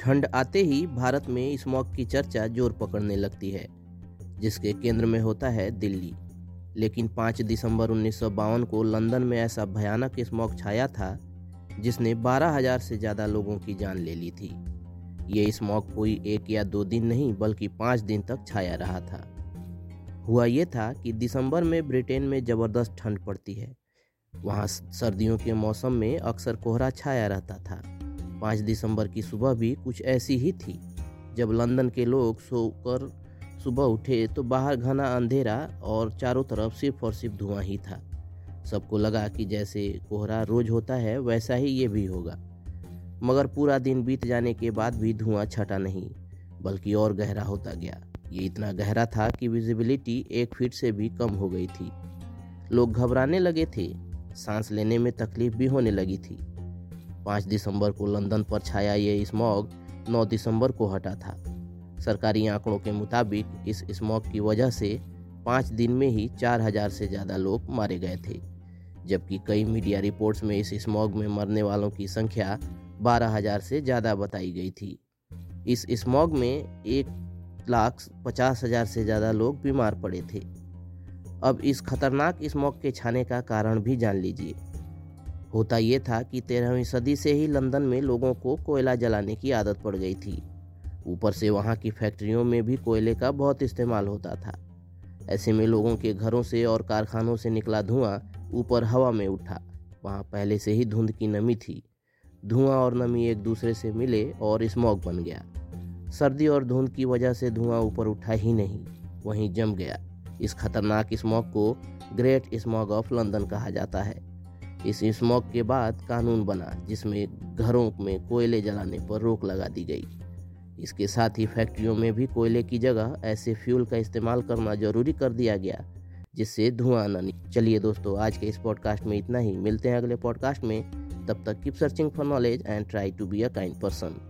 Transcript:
ठंड आते ही भारत में स्मॉग की चर्चा ज़ोर पकड़ने लगती है जिसके केंद्र में होता है दिल्ली। लेकिन 5 दिसंबर उन्नीस सौ बावन को लंदन में ऐसा भयानक स्मॉग छाया था जिसने 12,000 से ज़्यादा लोगों की जान ले ली थी। ये स्मॉग कोई एक या दो दिन नहीं बल्कि पाँच दिन तक छाया रहा था। हुआ ये था कि दिसंबर में ब्रिटेन में ज़बरदस्त ठंड पड़ती है। वहाँ सर्दियों के मौसम में अक्सर कोहरा छाया रहता था। पाँच दिसंबर की सुबह भी कुछ ऐसी ही थी। जब लंदन के लोग सोकर सुबह उठे तो बाहर घना अंधेरा और चारों तरफ़ सिर्फ़ और सिर्फ़ धुआँ ही था। सबको लगा कि जैसे कोहरा रोज होता है, वैसा ही ये भी होगा। मगर पूरा दिन बीत जाने के बाद भी धुआँ छटा नहीं, बल्कि और गहरा होता गया। ये इतना गहरा था कि विजिबिलिटी एक फीट से भी कम हो गई थी। लोग घबराने लगे थे। सांस लेने में तकलीफ़ भी होने लगी थी। पाँच दिसंबर को लंदन पर छाया ये स्मॉग नौ दिसंबर को हटा था। सरकारी आंकड़ों के मुताबिक इस स्मॉग की वजह से पाँच दिन में ही चार हज़ार से ज़्यादा लोग मारे गए थे, जबकि कई मीडिया रिपोर्ट्स में इस स्मॉग में मरने वालों की संख्या बारह हज़ार से ज़्यादा बताई गई थी। इस स्मॉग में एक लाख पचास हज़ार से ज़्यादा लोग बीमार पड़े थे। अब इस खतरनाक स्मॉग के छाने का कारण भी जान लीजिए। होता ये था कि तेरहवीं सदी से ही लंदन में लोगों को कोयला जलाने की आदत पड़ गई थी। ऊपर से वहाँ की फैक्ट्रियों में भी कोयले का बहुत इस्तेमाल होता था। ऐसे में लोगों के घरों से और कारखानों से निकला धुआँ ऊपर हवा में उठा। वहाँ पहले से ही धुंध की नमी थी। धुआँ और नमी एक दूसरे से मिले और स्मॉग बन गया। सर्दी और धुंध की वजह से धुआँ ऊपर उठा ही नहीं, वहीं जम गया। इस खतरनाक स्मॉग को ग्रेट स्मॉग ऑफ़ लंदन कहा जाता है। इस स्मॉग के बाद कानून बना, जिसमें घरों में कोयले जलाने पर रोक लगा दी गई। इसके साथ ही फैक्ट्रियों में भी कोयले की जगह ऐसे फ्यूल का इस्तेमाल करना ज़रूरी कर दिया गया, जिससे धुआँ न चलिए दोस्तों, आज के इस पॉडकास्ट में इतना ही। मिलते हैं अगले पॉडकास्ट में। तब तक keep searching for knowledge and try to be a kind person